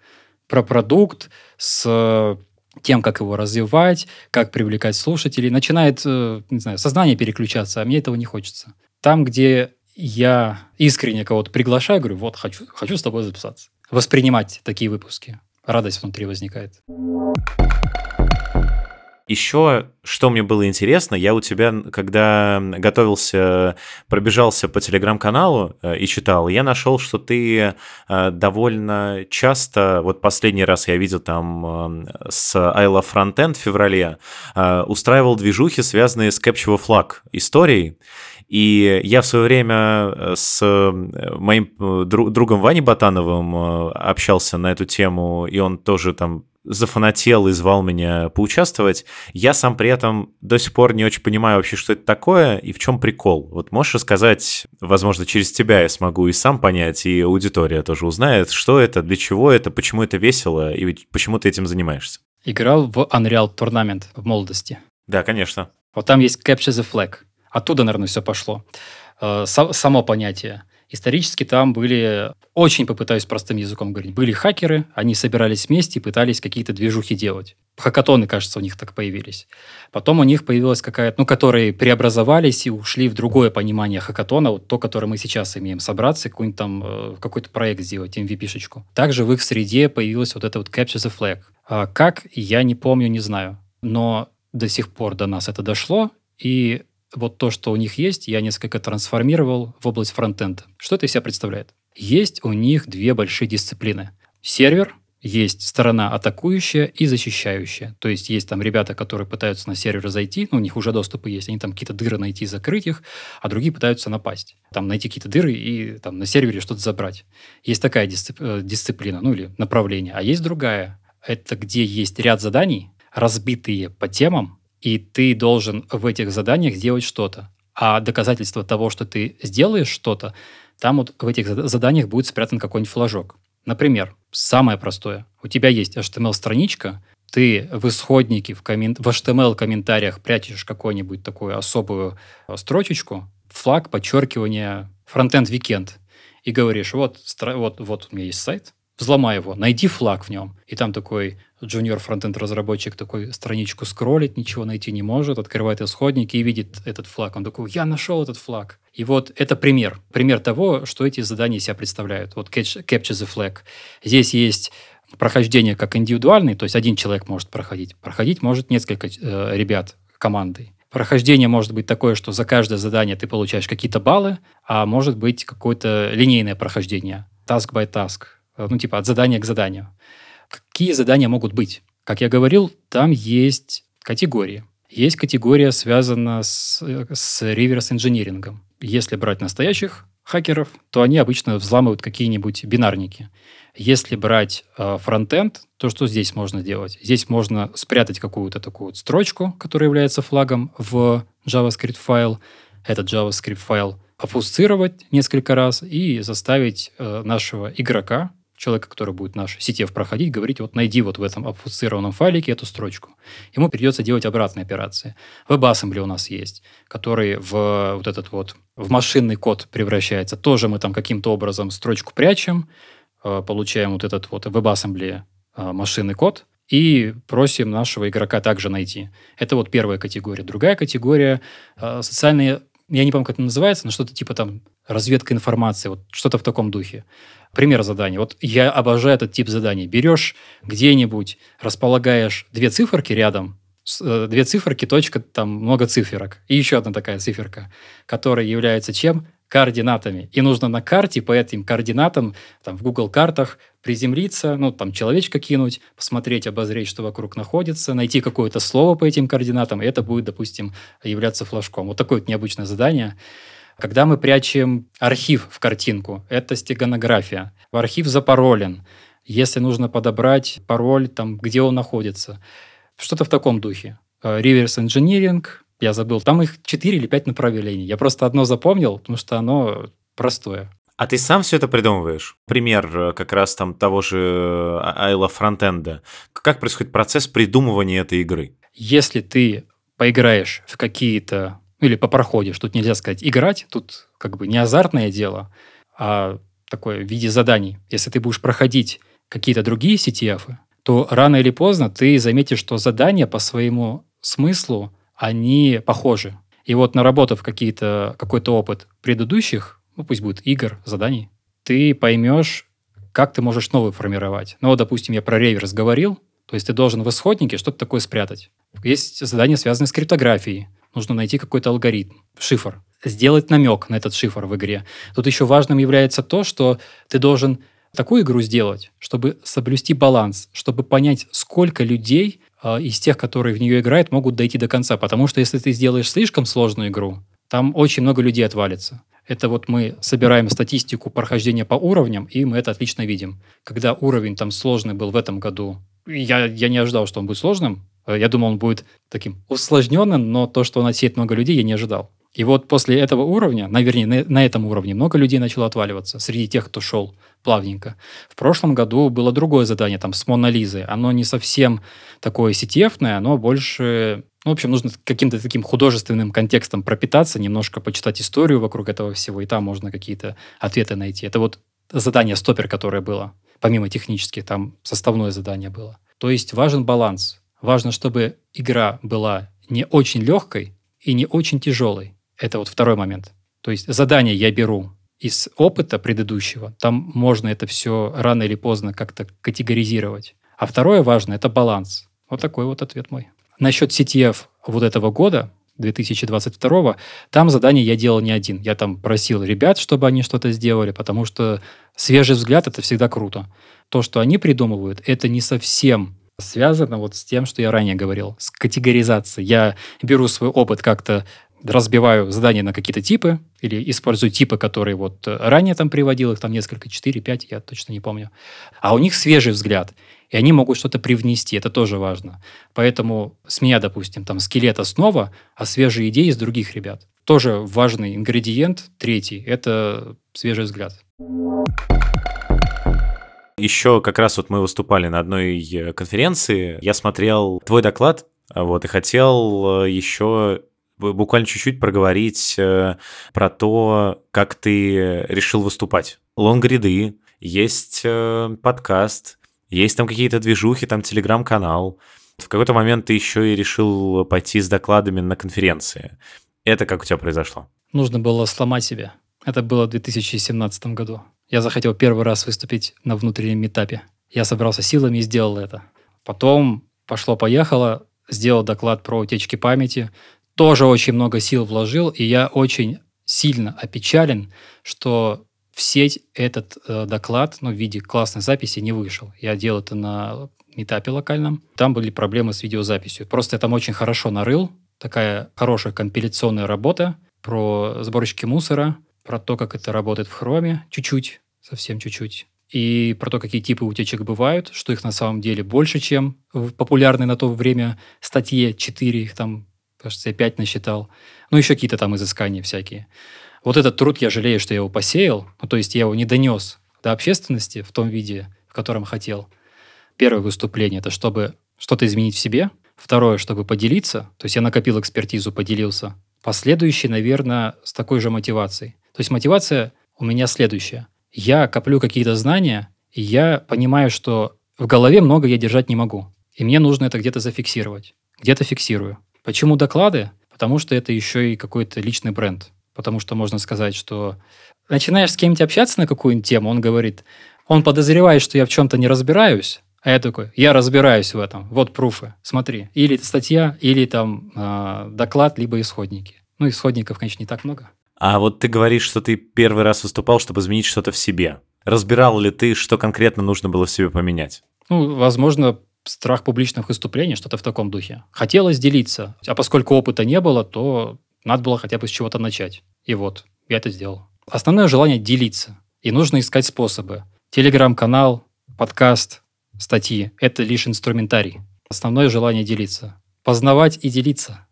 про продукт с тем, как его развивать, как привлекать слушателей. Начинает, э, не знаю, сознание переключаться, а мне этого не хочется. Там, где я искренне кого-то приглашаю, говорю, вот, хочу, хочу с тобой записаться. Воспринимать такие выпуски. Радость внутри возникает. Еще, что мне было интересно, я у тебя, когда готовился, пробежался по телеграм-каналу э, и читал, я нашел, что ты э, довольно часто, вот последний раз я видел там э, с Love Frontend в феврале, устраивал движухи, связанные с Capture Flag историей. И я в свое время с моим другом Ваней Ботановым общался на эту тему, и он тоже там зафанател и звал меня поучаствовать. Я сам при этом до сих пор не очень понимаю вообще, что это такое и в чем прикол. Вот можешь рассказать, возможно, через тебя я смогу и сам понять, и аудитория тоже узнает, что это, для чего это, почему это весело и почему ты этим занимаешься. Играл в Unreal Tournament в молодости. Да, конечно. Вот там есть Capture the Flag. Оттуда, наверное, все пошло. Э, само понятие. Исторически там были, очень попытаюсь простым языком говорить, были хакеры, они собирались вместе и пытались какие-то движухи делать. Хакатоны, кажется, у них так появились. Потом у них появилась какая-то, ну, которые преобразовались и ушли в другое понимание хакатона, вот то, которое мы сейчас имеем, собраться, какой-нибудь там, э, какой-то проект сделать, MVP-шечку. Также в их среде появилась вот эта вот Capture the Flag. А как, я не помню, не знаю. Но до сих пор до нас это дошло, и вот то, что у них есть, я несколько трансформировал в область фронтенда. Что это из себя представляет? Есть у них две большие дисциплины. Сервер, есть сторона атакующая и защищающая. То есть есть там ребята, которые пытаются на сервер зайти, ну, у них уже доступы есть, они там какие-то дыры найти, закрыть их, а другие пытаются напасть. Там найти какие-то дыры и там на сервере что-то забрать. Есть такая дисцип... Э, дисциплина, ну, или направление. А есть другая. Это где есть ряд заданий, разбитые по темам, и ты должен в этих заданиях сделать что-то. А доказательство того, что ты сделаешь что-то, там вот в этих заданиях будет спрятан какой-нибудь флажок. Например, самое простое. У тебя есть HTML-страничка, ты в исходнике, в, коммен... в HTML-комментариях прячешь какую-нибудь такую особую э, строчечку, флаг, подчеркивание, фронтенд weekend, и говоришь, вот, вот, вот у меня есть сайт, взломай его, найди флаг в нем. И там такой джуниор фронтенд разработчик такой страничку скроллит, ничего найти не может, открывает исходники и видит этот флаг. Он такой, я нашел этот флаг. И вот это пример. Пример того, что эти задания себя представляют. Вот Capture the Flag. Здесь есть прохождение как индивидуальный, то есть один человек может проходить. Проходить может несколько э, ребят командой. Прохождение может быть такое, что за каждое задание ты получаешь какие-то баллы, а может быть какое-то линейное прохождение, task by task, ну типа от задания к заданию. Какие задания могут быть? Как я говорил, там есть категории. Есть категория, связана с, с реверс-инжинирингом. Если брать настоящих хакеров, то они обычно взламывают какие-нибудь бинарники. Если брать э, фронтенд, то что здесь можно делать? Здесь можно спрятать какую-то такую вот строчку, которая является флагом в JavaScript файл. Этот JavaScript файл опусцировать несколько раз и заставить э, нашего игрока человека, который будет наш CTF проходить, говорить, вот найди вот в этом обфуцированном файлике эту строчку. Ему придется делать обратные операции. WebAssembly у нас есть, который в вот этот вот в машинный код превращается. Тоже мы там каким-то образом строчку прячем, э, получаем вот этот вот WebAssembly э, машинный код, и просим нашего игрока также найти. Это вот первая категория. Другая категория э, социальные, я не помню, как это называется, но что-то типа там разведка информации, вот что-то в таком духе. Пример задания. Вот я обожаю этот тип заданий. Берешь где-нибудь, располагаешь две циферки рядом, э, две циферки, точка, там много циферок. И еще одна такая циферка, которая является чем? Координатами. И нужно на карте по этим координатам, там, в Google картах приземлиться, ну, там, человечка кинуть, посмотреть, обозреть, что вокруг находится, найти какое-то слово по этим координатам, и это будет, допустим, являться флажком. Вот такое вот необычное задание. Когда мы прячем архив в картинку, это стеганография. В архив запаролен. Если нужно подобрать пароль, там, где он находится. Что-то в таком духе. Э, reverse engineering, я забыл. Там их 4 или 5 направлений. Я просто одно запомнил, потому что оно простое. А ты сам все это придумываешь? Пример э, как раз там того же э, Айла фронтенда. Как происходит процесс придумывания этой игры? Если ты поиграешь в какие-то или попроходишь, тут нельзя сказать играть, тут как бы не азартное дело, а такое в виде заданий. Если ты будешь проходить какие-то другие CTF, то рано или поздно ты заметишь, что задания по своему смыслу, они похожи. И вот наработав какие-то, какой-то опыт предыдущих, ну пусть будет игр, заданий, ты поймешь, как ты можешь новый формировать. Ну, вот, допустим, я про реверс говорил, то есть ты должен в исходнике что-то такое спрятать. Есть задания, связанные с криптографией. Нужно найти какой-то алгоритм, шифр, сделать намек на этот шифр в игре. Тут еще важным является то, что ты должен такую игру сделать, чтобы соблюсти баланс, чтобы понять, сколько людей из тех, которые в нее играют, могут дойти до конца. Потому что если ты сделаешь слишком сложную игру, там очень много людей отвалится. Это вот мы собираем статистику прохождения по уровням, и мы это отлично видим. Когда уровень там сложный был в этом году, я, я не ожидал, что он будет сложным. Э, я думал, он будет таким усложненным, но то, что он отсеет много людей, я не ожидал. И вот после этого уровня, на, вернее, на, на этом уровне много людей начало отваливаться среди тех, кто шел плавненько. В прошлом году было другое задание, там, с Монолизой. Оно не совсем такое сетевное, оно больше... Ну, в общем, нужно каким-то таким художественным контекстом пропитаться, немножко почитать историю вокруг этого всего, и там можно какие-то ответы найти. Это вот задание «Стопер», которое было. Помимо технических, там составное задание было. То есть важен баланс. Важно, чтобы игра была не очень легкой и не очень тяжелой. Это вот второй момент. То есть задание я беру из опыта предыдущего. Там можно это все рано или поздно как-то категоризировать. А второе важное – это баланс. Вот такой вот ответ мой. Насчет CTF вот этого года, 2022, там задание я делал не один. Я там просил ребят, чтобы они что-то сделали, потому что свежий взгляд – это всегда круто. То, что они придумывают, это не совсем связано вот с тем, что я ранее говорил, с категоризацией. Я беру свой опыт как-то разбиваю задания на какие-то типы или использую типы, которые вот ранее там приводил, их там несколько, 4-5, я точно не помню. А у них свежий взгляд, и они могут что-то привнести, это тоже важно. Поэтому с меня, допустим, там скелет основа, а свежие идеи из других ребят. Тоже важный ингредиент, третий, это свежий взгляд. Еще как раз вот мы выступали на одной э, конференции, я смотрел твой доклад, вот, и хотел э, еще буквально чуть-чуть проговорить э, про то, как ты решил выступать. Лонгриды, есть подкаст, есть там какие-то движухи, там телеграм-канал. В какой-то момент ты еще и решил пойти с докладами на конференции. Это как у тебя произошло? Нужно было сломать себя. Это было в 2017 году. Я захотел первый раз выступить на внутреннем этапе. Я собрался силами и сделал это. Потом пошло-поехало, сделал доклад про утечки памяти. Тоже очень много сил вложил, и я очень сильно опечален, что в сеть этот э, доклад, ну, в виде классной записи не вышел. Я делал это на метапе локальном. Там были проблемы с видеозаписью. Просто я там очень хорошо нарыл. Такая хорошая компиляционная работа про сборочки мусора, про то, как это работает в хроме, чуть-чуть, совсем чуть-чуть. И про то, какие типы утечек бывают, что их на самом деле больше, чем в популярной на то время статье 4, их там, кажется, я 5 насчитал. Ну, еще какие-то там изыскания всякие. Вот этот труд я жалею, что я его посеял, ну, то есть я его не донес до общественности в том виде, в котором хотел. Первое выступление – это чтобы что-то изменить в себе. Второе, чтобы поделиться. То есть я накопил экспертизу, поделился. Последующий, наверное, с такой же мотивацией. То есть мотивация у меня следующая. Я коплю какие-то знания, и я понимаю, что в голове много я держать не могу. И мне нужно это где-то зафиксировать. Где-то фиксирую. Почему доклады? Потому что это еще и какой-то личный бренд. Потому что можно сказать, что начинаешь с кем-нибудь общаться на какую-нибудь тему, он говорит, он подозревает, что я в чем-то не разбираюсь, а я такой, я разбираюсь в этом, вот пруфы, смотри. Или статья, или там э, доклад, либо исходники. Ну, исходников, конечно, не так много. А вот ты говоришь, что ты первый раз выступал, чтобы изменить что-то в себе. Разбирал ли ты, что конкретно нужно было в себе поменять? Ну, возможно, страх публичных выступлений, что-то в таком духе. Хотелось делиться. А поскольку опыта не было, то надо было хотя бы с чего-то начать. И вот, я это сделал. Основное желание делиться. И нужно искать способы. Телеграм-канал, подкаст, статьи – это лишь инструментарий. Основное желание делиться. Познавать и делиться.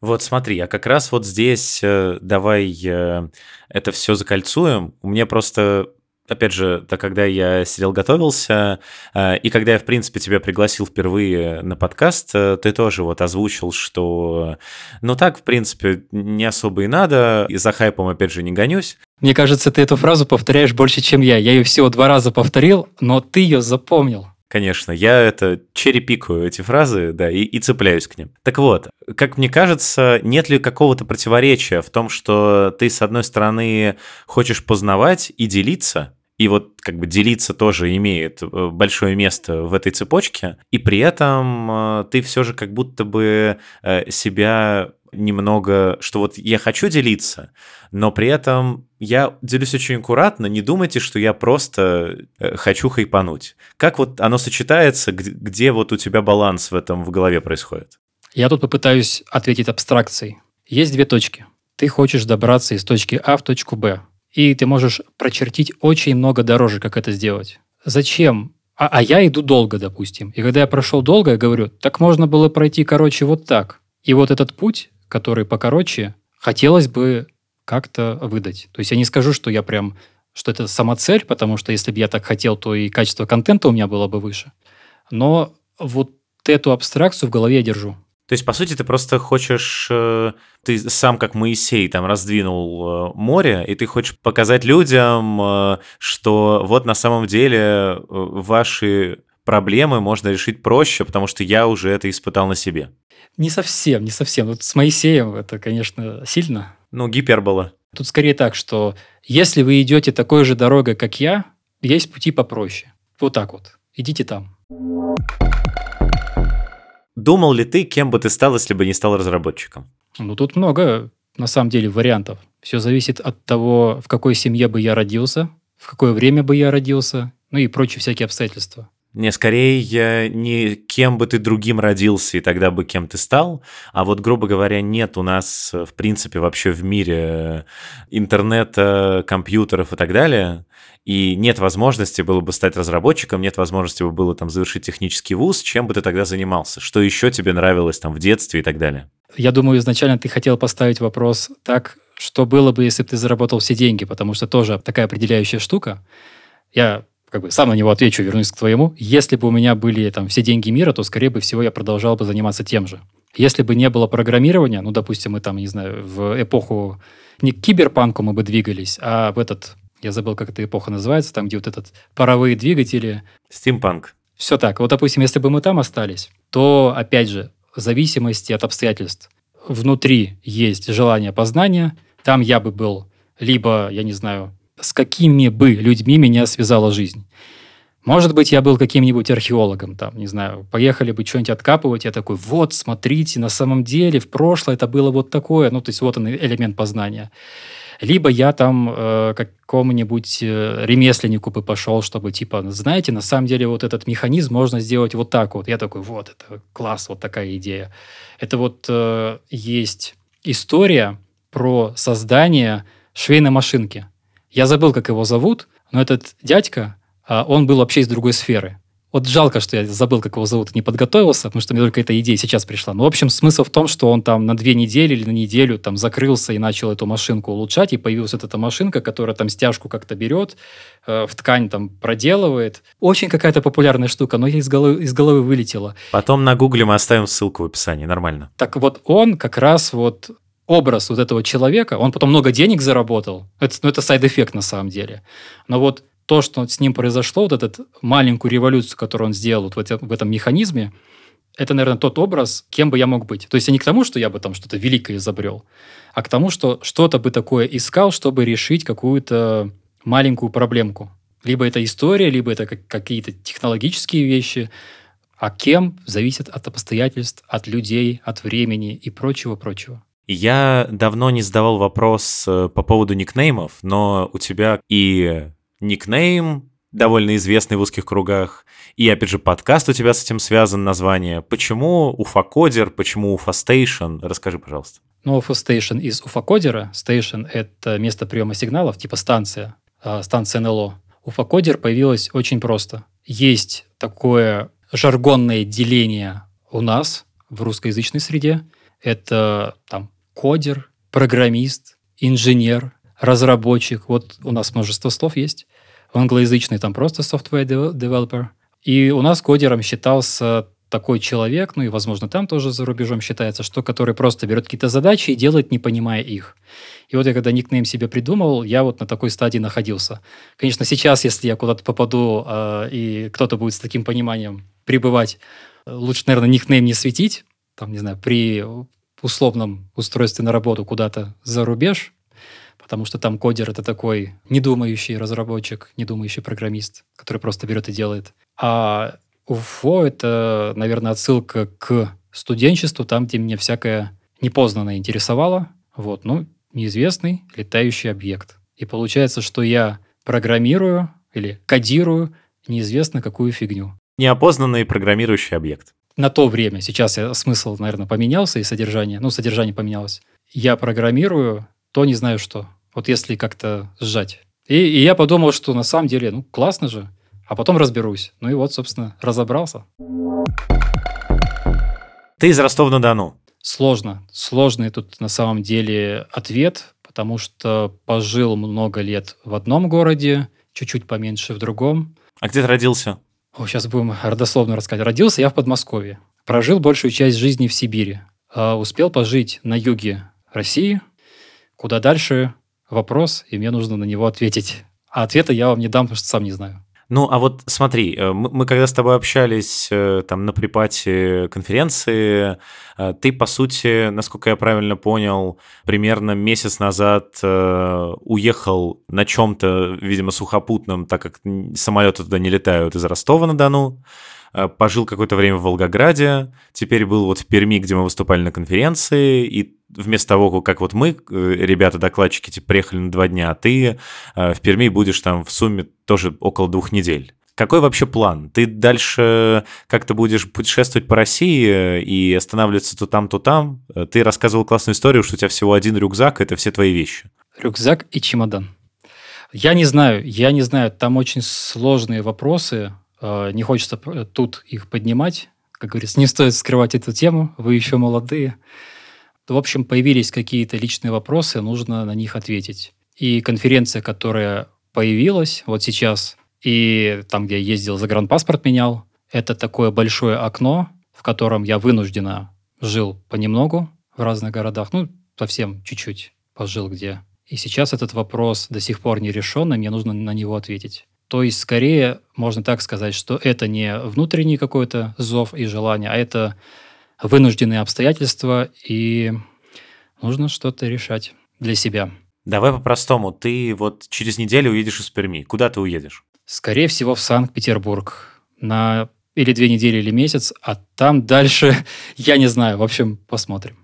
Вот смотри, а как раз вот здесь э, давай э, это все закольцуем. У меня просто опять же, так когда я сидел готовился, э, и когда я, в принципе, тебя пригласил впервые на подкаст, э, ты тоже вот озвучил, что, ну так, в принципе, не особо и надо, и за хайпом, опять же, не гонюсь. Мне кажется, ты эту фразу повторяешь больше, чем я. Я ее всего два раза повторил, но ты ее запомнил. Конечно, я это черепикаю эти фразы, да, и, и цепляюсь к ним. Так вот, как мне кажется, нет ли какого-то противоречия в том, что ты, с одной стороны, хочешь познавать и делиться, и вот как бы делиться тоже имеет э, большое место в этой цепочке, и при этом э, ты все же как будто бы э, себя немного, что вот я хочу делиться, но при этом я делюсь очень аккуратно, не думайте, что я просто хочу хайпануть. Как вот оно сочетается, где, где вот у тебя баланс в этом в голове происходит? Я тут попытаюсь ответить абстракцией. Есть две точки. Ты хочешь добраться из точки А в точку Б и ты можешь прочертить очень много дороже, как это сделать. Зачем? А, а я иду долго, допустим. И когда я прошел долго, я говорю, так можно было пройти, короче, вот так. И вот этот путь, который покороче, хотелось бы как-то выдать. То есть я не скажу, что я прям, что это сама цель, потому что если бы я так хотел, то и качество контента у меня было бы выше. Но вот эту абстракцию в голове я держу. То есть, по сути, ты просто хочешь, э, ты сам как Моисей там раздвинул э, море, и ты хочешь показать людям, э, что вот на самом деле ваши проблемы можно решить проще, потому что я уже это испытал на себе. Не совсем, не совсем. Вот с Моисеем это, конечно, сильно. Ну, гипербола. Тут скорее так, что если вы идете такой же дорогой, как я, есть пути попроще. Вот так вот. Идите там. Думал ли ты, кем бы ты стал, если бы не стал разработчиком? Ну, тут много, на самом деле, вариантов. Все зависит от того, в какой семье бы я родился, в какое время бы я родился, ну и прочие всякие обстоятельства. Не, скорее, не кем бы ты другим родился, и тогда бы кем ты стал, а вот, грубо говоря, нет у нас, в принципе, вообще в мире интернета, компьютеров и так далее, и нет возможности было бы стать разработчиком, нет возможности было там завершить технический вуз, чем бы ты тогда занимался? Что еще тебе нравилось там в детстве и так далее? Я думаю, изначально ты хотел поставить вопрос так, что было бы, если бы ты заработал все деньги, потому что тоже такая определяющая штука. Я как бы сам на него отвечу, вернусь к твоему. Если бы у меня были там все деньги мира, то, скорее бы всего, я продолжал бы заниматься тем же. Если бы не было программирования, ну, допустим, мы там, не знаю, в эпоху не к киберпанку мы бы двигались, а в этот я забыл, как эта эпоха называется, там, где вот этот паровые двигатели. Стимпанк. Все так. Вот, допустим, если бы мы там остались, то, опять же, в зависимости от обстоятельств, внутри есть желание познания, там я бы был либо, я не знаю, с какими бы людьми меня связала жизнь. Может быть, я был каким-нибудь археологом, там, не знаю, поехали бы что-нибудь откапывать, я такой, вот, смотрите, на самом деле в прошлое это было вот такое, ну, то есть вот он элемент познания. Либо я там э, какому-нибудь э, ремесленнику бы пошел, чтобы типа, знаете, на самом деле вот этот механизм можно сделать вот так вот. Я такой, вот, это класс, вот такая идея. Это вот э, есть история про создание швейной машинки. Я забыл, как его зовут, но этот дядька, э, он был вообще из другой сферы. Вот жалко, что я забыл, как его зовут, не подготовился, потому что мне только эта идея сейчас пришла. Но, в общем, смысл в том, что он там на две недели или на неделю там закрылся и начал эту машинку улучшать, и появилась вот эта машинка, которая там стяжку как-то берет, э, в ткань там проделывает. Очень какая-то популярная штука, но я из головы, из головы вылетела. Потом на гугле мы оставим ссылку в описании, нормально. Так вот он как раз вот образ вот этого человека, он потом много денег заработал. Это, ну, это side effect на самом деле. Но вот то, что с ним произошло, вот эту маленькую революцию, которую он сделал вот в, этом, механизме, это, наверное, тот образ, кем бы я мог быть. То есть, не к тому, что я бы там что-то великое изобрел, а к тому, что что-то бы такое искал, чтобы решить какую-то маленькую проблемку. Либо это история, либо это какие-то технологические вещи. А кем зависит от обстоятельств, от людей, от времени и прочего-прочего. Я давно не задавал вопрос э, по поводу никнеймов, но у тебя и никнейм, довольно известный в узких кругах, и, опять же, подкаст у тебя с этим связан, название. Почему Уфа Кодер, почему Уфа Стейшн? Расскажи, пожалуйста. No Station из уфакодера. Station — это место приема сигналов, типа станция, а, станция НЛО. Уфакодер появилась очень просто. Есть такое жаргонное деление у нас в русскоязычной среде. Это там кодер, программист, инженер, разработчик. Вот у нас множество слов есть. В англоязычной там просто software developer. И у нас кодером считался такой человек, ну и, возможно, там тоже за рубежом считается, что который просто берет какие-то задачи и делает, не понимая их. И вот я когда никнейм себе придумал, я вот на такой стадии находился. Конечно, сейчас, если я куда-то попаду, э, и кто-то будет с таким пониманием пребывать, лучше, наверное, никнейм не светить, там, не знаю, при условном устройстве на работу куда-то за рубеж, потому что там кодер — это такой недумающий разработчик, недумающий программист, который просто берет и делает. А УФО — это, наверное, отсылка к студенчеству, там, где меня всякое непознанное интересовало. Вот, ну, неизвестный летающий объект. И получается, что я программирую или кодирую неизвестно какую фигню. Неопознанный программирующий объект. На то время, сейчас я, смысл, наверное, поменялся и содержание, ну, содержание поменялось. Я программирую то не знаю что. Вот если как-то сжать. И, и я подумал, что на самом деле, ну, классно же. А потом разберусь. Ну и вот, собственно, разобрался. Ты из Ростова-на-Дону. Сложно. Сложный тут на самом деле ответ, потому что пожил много лет в одном городе, чуть-чуть поменьше в другом. А где ты родился? О, сейчас будем родословно рассказать. Родился я в Подмосковье. Прожил большую часть жизни в Сибири. А успел пожить на юге России. Куда дальше вопрос, и мне нужно на него ответить. А ответа я вам не дам, потому что сам не знаю. Ну, а вот смотри, э, мы, мы когда с тобой общались э, там на припате конференции, э, ты, по сути, насколько я правильно понял, примерно месяц назад уехал на чем-то, видимо, сухопутном, так как самолеты туда не летают из Ростова-на-Дону, пожил какое-то время в Волгограде, теперь был вот в Перми, где мы выступали на конференции, и вместо того, как вот мы, э, ребята-докладчики, типа, приехали на два дня, а ты э, в Перми будешь там в сумме тоже около двух недель. Какой вообще план? Ты дальше как-то будешь путешествовать по России э, и останавливаться то там, то там? Ты рассказывал классную историю, что у тебя всего один рюкзак, это все твои вещи. Рюкзак и чемодан. Я не знаю, я не знаю, там очень сложные вопросы, не хочется тут их поднимать. Как говорится, не стоит скрывать эту тему, вы еще молодые в общем, появились какие-то личные вопросы, нужно на них ответить. И конференция, которая появилась вот сейчас, и там, где я ездил, загранпаспорт менял, это такое большое окно, в котором я вынужденно жил понемногу в разных городах, ну, совсем чуть-чуть пожил где. И сейчас этот вопрос до сих пор не решен, и мне нужно на него ответить. То есть, скорее, можно так сказать, что это не внутренний какой-то зов и желание, а это вынужденные обстоятельства, и нужно что-то решать для себя. Давай по-простому. Ты вот через неделю уедешь из Перми. Куда ты уедешь? Скорее всего, в Санкт-Петербург. На или две недели, или месяц, а там дальше я не знаю. В общем, посмотрим.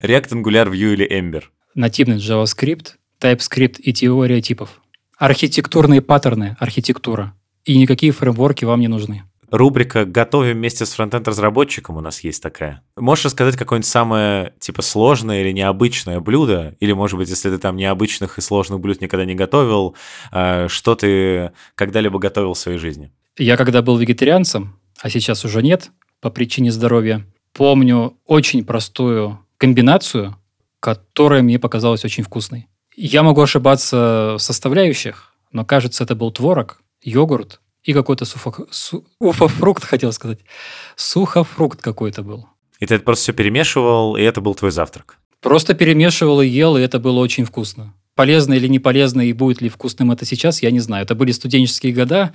React, Angular, Vue или Ember? Нативный JavaScript, TypeScript и теория типов. Архитектурные паттерны, архитектура. И никакие фреймворки вам не нужны рубрика «Готовим вместе с фронтенд-разработчиком» у нас есть такая. Можешь рассказать какое-нибудь самое, типа, сложное или необычное блюдо? Или, может быть, если ты там необычных и сложных блюд никогда не готовил, э, что ты когда-либо готовил в своей жизни? Я когда был вегетарианцем, а сейчас уже нет, по причине здоровья, помню очень простую комбинацию, которая мне показалась очень вкусной. Я могу ошибаться в составляющих, но кажется, это был творог, йогурт и какой-то суфа... су... уфофрукт, хотел сказать. Сухофрукт какой-то был. И ты это просто все перемешивал, и это был твой завтрак? Просто перемешивал и ел, и это было очень вкусно. Полезно или не полезно, и будет ли вкусным это сейчас, я не знаю. Это были студенческие года,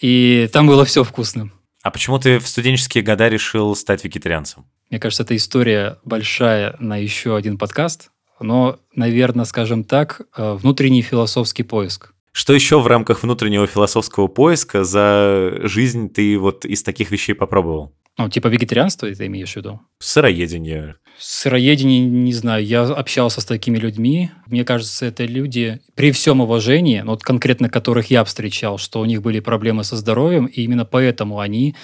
и там было все вкусным. А почему ты в студенческие года решил стать вегетарианцем? Мне кажется, эта история большая на еще один подкаст, но, наверное, скажем так, э, внутренний философский поиск. Что еще в рамках внутреннего философского поиска за жизнь ты вот из таких вещей попробовал? Ну, типа вегетарианство ты имеешь в виду? Сыроедение. Сыроедение, не знаю, я общался с такими людьми. Мне кажется, это люди, при всем уважении, вот конкретно которых я встречал, что у них были проблемы со здоровьем, и именно поэтому они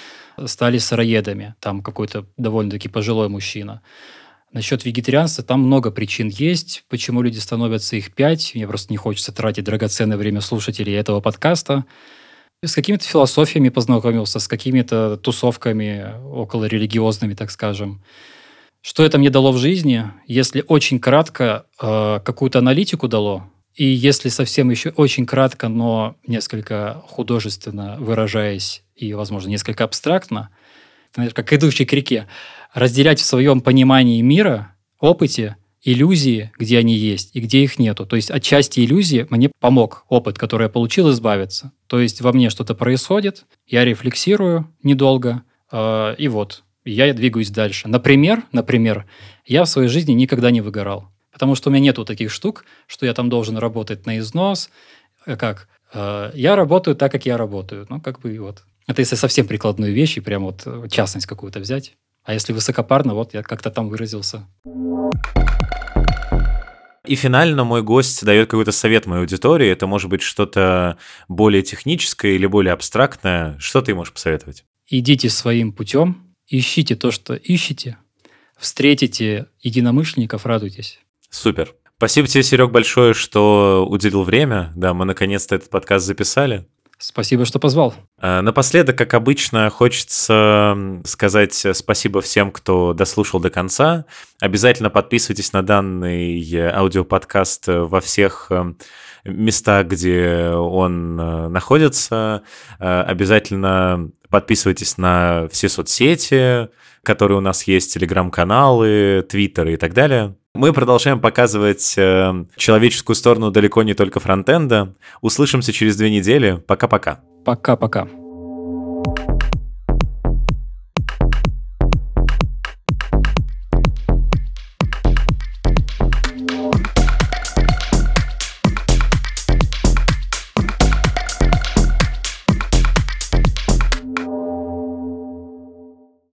стали сыроедами. Там какой-то довольно-таки пожилой мужчина. Насчет вегетарианства, там много причин есть, почему люди становятся их пять. Мне просто не хочется тратить драгоценное время слушателей этого подкаста. С какими-то философиями познакомился, с какими-то тусовками около религиозными, так скажем. Что это мне дало в жизни? Если очень кратко, э, какую-то аналитику дало, и если совсем еще очень кратко, но несколько художественно выражаясь и, возможно, несколько абстрактно, знаешь, как идущий к реке, разделять в своем понимании мира, опыте, иллюзии, где они есть и где их нету. То есть отчасти иллюзии мне помог опыт, который я получил, избавиться. То есть во мне что-то происходит, я рефлексирую недолго, э, и вот, я двигаюсь дальше. Например, например, я в своей жизни никогда не выгорал. Потому что у меня нету таких штук, что я там должен работать на износ. Э, как? Э, я работаю так, как я работаю. Ну, как бы вот. Это если совсем прикладную вещь и прям вот э, частность какую-то взять. А если высокопарно, вот я как-то там выразился. И финально мой гость дает какой-то совет моей аудитории. Это может быть что-то более техническое или более абстрактное. Что ты можешь посоветовать? Идите своим путем, ищите то, что ищете, встретите единомышленников, радуйтесь. Супер. Спасибо тебе, Серег, большое, что уделил время. Да, мы наконец-то этот подкаст записали. Спасибо, что позвал. А, напоследок, как обычно, хочется сказать спасибо всем, кто дослушал до конца. Обязательно подписывайтесь на данный аудиоподкаст во всех э, местах, где он э, находится. Э, обязательно подписывайтесь на все соцсети, которые у нас есть, телеграм-каналы, твиттеры и так далее. Мы продолжаем показывать э, человеческую сторону далеко не только фронтенда. Услышимся через две недели. Пока-пока. Пока-пока.